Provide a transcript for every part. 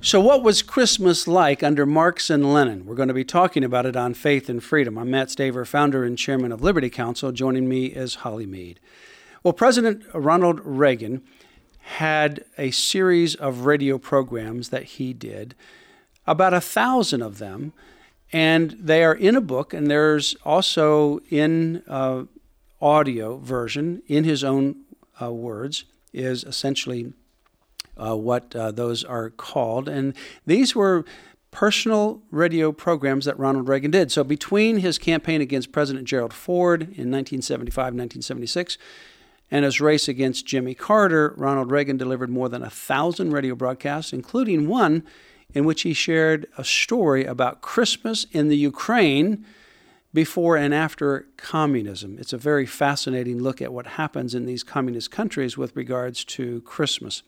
So, what was Christmas like under Marx and Lenin? We're going to be talking about it on Faith and Freedom. I'm Matt Staver, founder and chairman of Liberty Counsel. Joining me is Holly Meade. Well, President Ronald Reagan had a series of radio programs that he did, about a thousand of them, and they are in a book, and there's also in uh, audio version, in his own uh, words, is essentially uh, what uh, those are called. And these were personal radio programs that Ronald Reagan did. So between his campaign against President Gerald Ford in 1975 1976 and his race against Jimmy Carter, Ronald Reagan delivered more than a thousand radio broadcasts, including one in which he shared a story about Christmas in the Ukraine before and after communism. It's a very fascinating look at what happens in these communist countries with regards to Christmas.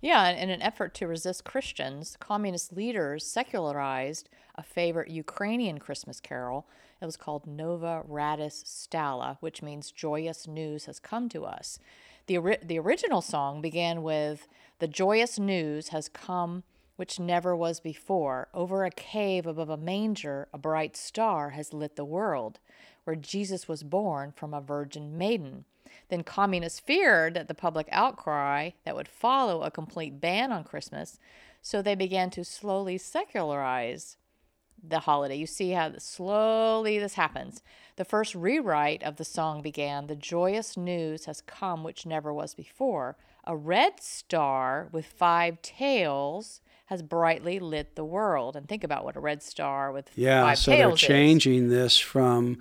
Yeah, in an effort to resist Christians, communist leaders secularized a favorite Ukrainian Christmas carol. It was called Nova Radist Stala, which means joyous news has come to us. The, the original song began with The joyous news has come which never was before. Over a cave above a manger, a bright star has lit the world, where Jesus was born from a virgin maiden. Then communists feared that the public outcry that would follow a complete ban on Christmas, so they began to slowly secularize the holiday. You see how slowly this happens. The first rewrite of the song began The joyous news has come which never was before. A red star with five tails has brightly lit the world. And think about what a red star with yeah, five so tails they're changing this from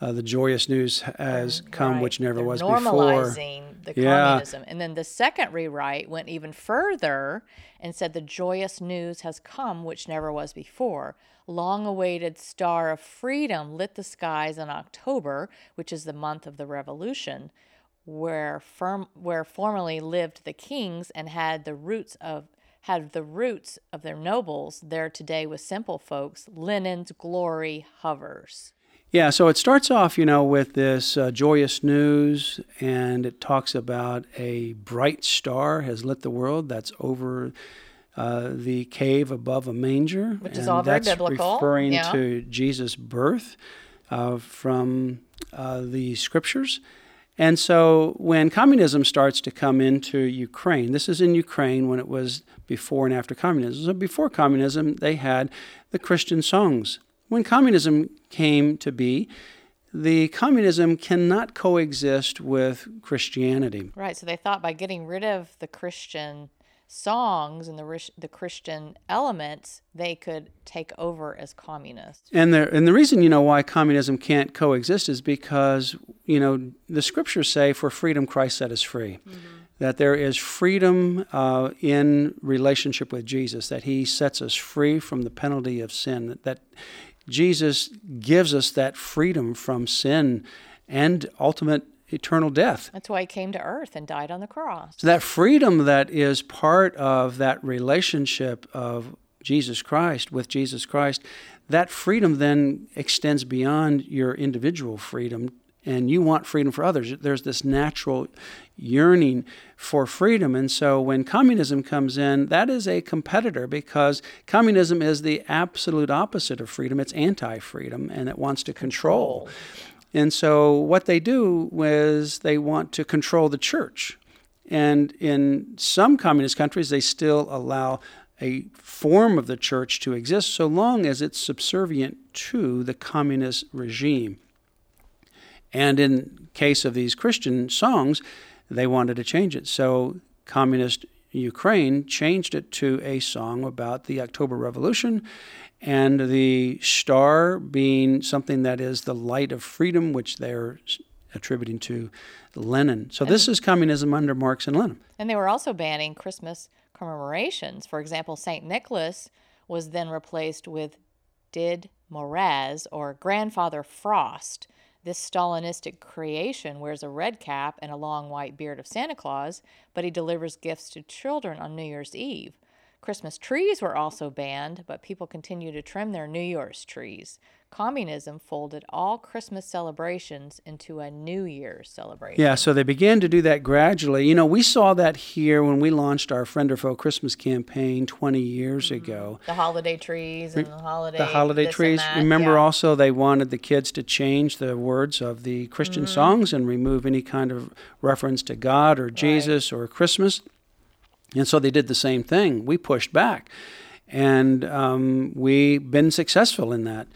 uh, the joyous news has come, Right. which never They're was before. normalizing the Yeah. communism. And then the second rewrite went even further and said the joyous news has come which never was before. Long awaited star of freedom lit the skies in October, which is the month of the revolution, where firm where formerly lived the kings and had the roots of had the roots of their nobles, there today with simple folks, Lenin's glory hovers. Yeah, so it starts off, you know, with this uh, joyous news, and it talks about a bright star has lit the world. That's over uh, the cave above a manger, Which is and all very that's biblical, referring yeah. to Jesus' birth uh, from uh, the scriptures. And so when communism starts to come into Ukraine, this is in Ukraine when it was before and after communism. So before communism, they had the Christian songs. When communism came to be, the communism cannot coexist with Christianity. Right. So they thought by getting rid of the Christian songs and the the Christian elements, they could take over as communists. And the and the reason you know why communism can't coexist is because you know the scriptures say, "For freedom Christ set us free." That there is freedom uh, in relationship with Jesus. That He sets us free from the penalty of sin. That, that Jesus gives us that freedom from sin and ultimate eternal death. That's why he came to earth and died on the cross. So that freedom that is part of that relationship of Jesus Christ with Jesus Christ, that freedom then extends beyond your individual freedom and you want freedom for others. There's this natural yearning for freedom. And so when communism comes in, that is a competitor because communism is the absolute opposite of freedom. It's anti freedom and it wants to control. And so what they do is they want to control the church. And in some communist countries, they still allow a form of the church to exist so long as it's subservient to the communist regime. And in case of these Christian songs, they wanted to change it. So communist Ukraine changed it to a song about the October Revolution and the star being something that is the light of freedom, which they're attributing to Lenin. So this is communism under Marx and Lenin. And they were also banning Christmas commemorations. For example, St. Nicholas was then replaced with Did Moroz or Grandfather Frost. This Stalinistic creation wears a red cap and a long white beard of Santa Claus, but he delivers gifts to children on New Year's Eve. Christmas trees were also banned, but people continue to trim their New Year's trees. Communism folded all Christmas celebrations into a New Year's celebration. Yeah, so they began to do that gradually. You know, we saw that here when we launched our Friend or Foe Christmas campaign 20 years mm-hmm. ago. The holiday trees and the holiday The holiday trees. Remember yeah. also they wanted the kids to change the words of the Christian mm-hmm. songs and remove any kind of reference to God or Jesus right. or Christmas. And so they did the same thing. We pushed back, and um, we've been successful in that.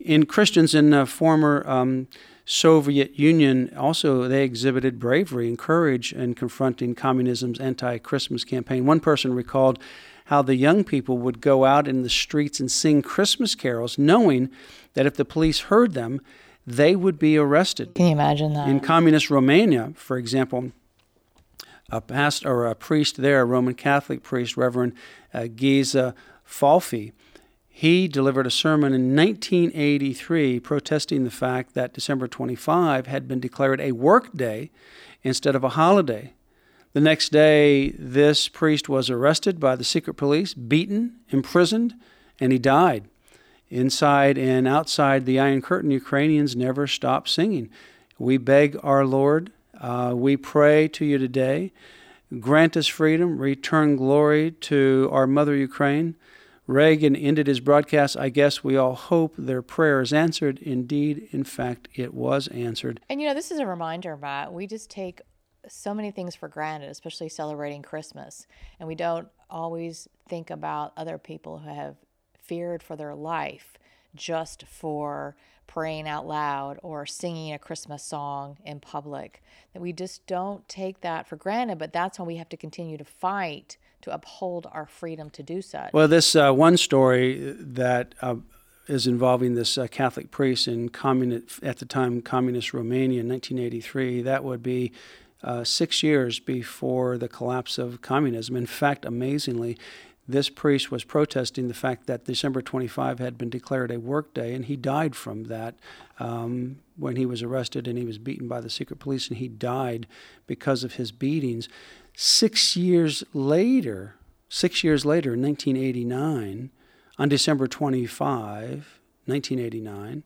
In Christians in the former um, Soviet Union, also they exhibited bravery and courage in confronting communism's anti-Christmas campaign. One person recalled how the young people would go out in the streets and sing Christmas carols, knowing that if the police heard them, they would be arrested. Can you imagine that? In communist Romania, for example, a pastor or a priest there, a Roman Catholic priest, Reverend uh, Geza Palfi. He delivered a sermon in 1983 protesting the fact that December 25 had been declared a work day instead of a holiday. The next day, this priest was arrested by the secret police, beaten, imprisoned, and he died. Inside and outside the Iron Curtain, Ukrainians never stopped singing. We beg our Lord uh, we pray to you today. Grant us freedom. Return glory to our mother Ukraine. Reagan ended his broadcast. I guess we all hope their prayer is answered. Indeed, in fact, it was answered. And you know, this is a reminder, Matt. We just take so many things for granted, especially celebrating Christmas. And we don't always think about other people who have feared for their life just for praying out loud or singing a Christmas song in public. That we just don't take that for granted, but that's when we have to continue to fight to uphold our freedom to do such. Well, this uh, one story that uh, is involving this uh, Catholic priest in communist, at the time communist Romania in 1983, that would be uh, six years before the collapse of communism. In fact, amazingly, this priest was protesting the fact that December 25 had been declared a work day, and he died from that um, when he was arrested and he was beaten by the secret police, and he died because of his beatings. Six years later, six years later, in 1989, on December 25, 1989,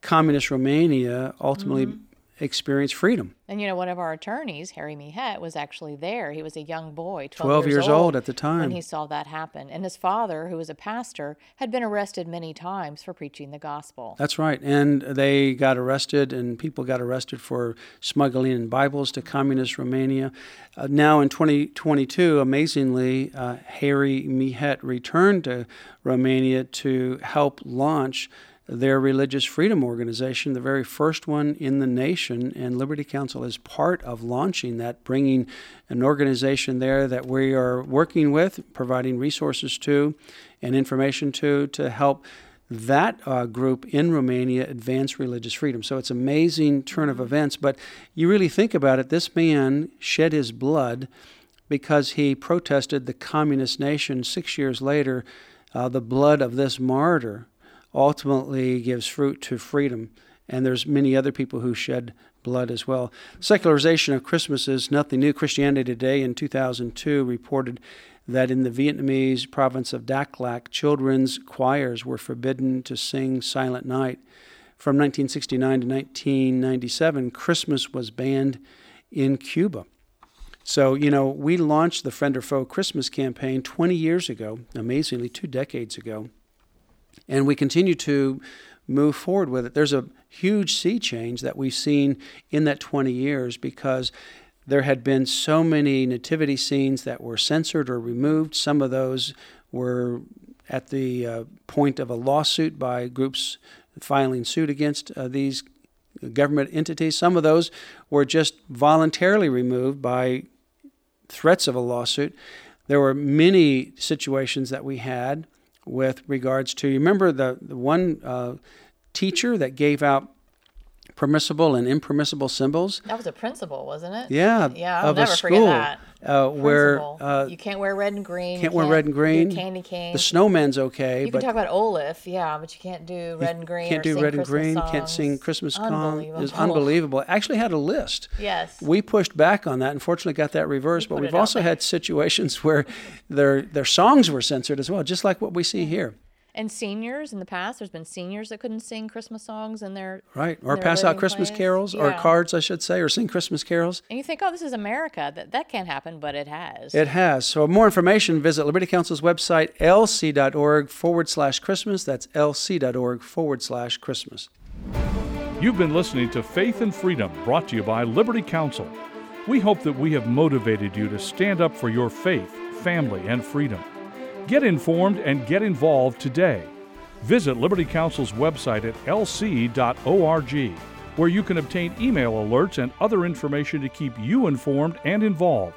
Communist Romania ultimately mm-hmm experience freedom. And you know, one of our attorneys, Harry Mihet, was actually there. He was a young boy, 12, 12 years, years old, old, at the time. When he saw that happen. And his father, who was a pastor, had been arrested many times for preaching the gospel. That's right. And they got arrested, and people got arrested for smuggling in Bibles to communist Romania. Uh, now in 2022, amazingly, uh, Harry Mihet returned to Romania to help launch their religious freedom organization, the very first one in the nation, and Liberty Counsel is part of launching that, bringing an organization there that we are working with, providing resources to and information to, to help that uh, group in Romania advance religious freedom. So it's amazing turn of events. But you really think about it, this man shed his blood because he protested the communist nation. Six years later, uh, the blood of this martyr ultimately gives fruit to freedom. And there's many other people who shed blood as well. Secularization of Christmas is nothing new. Christianity Today in 2002 reported that in the Vietnamese province of Dak Lak, children's choirs were forbidden to sing Silent Night. From 1969 to 1997, Christmas was banned in Cuba. So, you know, we launched the Friend or Foe Christmas campaign 20 years ago, amazingly, two decades ago and we continue to move forward with it. There's a huge sea change that we've seen in that 20 years because there had been so many nativity scenes that were censored or removed. Some of those were at the uh, point of a lawsuit by groups filing suit against uh, these government entities. Some of those were just voluntarily removed by threats of a lawsuit. There were many situations that we had with regards to, you remember the, the one uh, teacher that gave out permissible and impermissible symbols. That was a principle, wasn't it? Yeah, Yeah, I'll of a never school forget that. uh, where uh, you can't wear red and green. you can't wear red and green. Candy cane. the snowman's okay, You can talk about Olaf, yeah, but you can't do red and green. can't do red and Christmas green. songs. Can't sing Christmas song. It was Unbelievable. unbelievable. Actually, had a list. Yes. We pushed back on that. Unfortunately, got that reversed. But we've also there. had situations where their their songs were censored as well, just like what we see here. And seniors in the past, there's been seniors that couldn't sing Christmas songs in their Right, or their pass out Christmas place. carols or cards, I should say, or sing Christmas carols. And you think, oh, this is America. That that can't happen, but it has. It has. So, more information, visit Liberty Counsel's website, lc.org forward slash Christmas. That's lc.org forward slash Christmas. You've been listening to Faith and Freedom, brought to you by Liberty Counsel. We hope that we have motivated you to stand up for your faith, family, and freedom. Get informed and get involved today. Visit Liberty Counsel's website at lc.org, where you can obtain email alerts and other information to keep you informed and involved.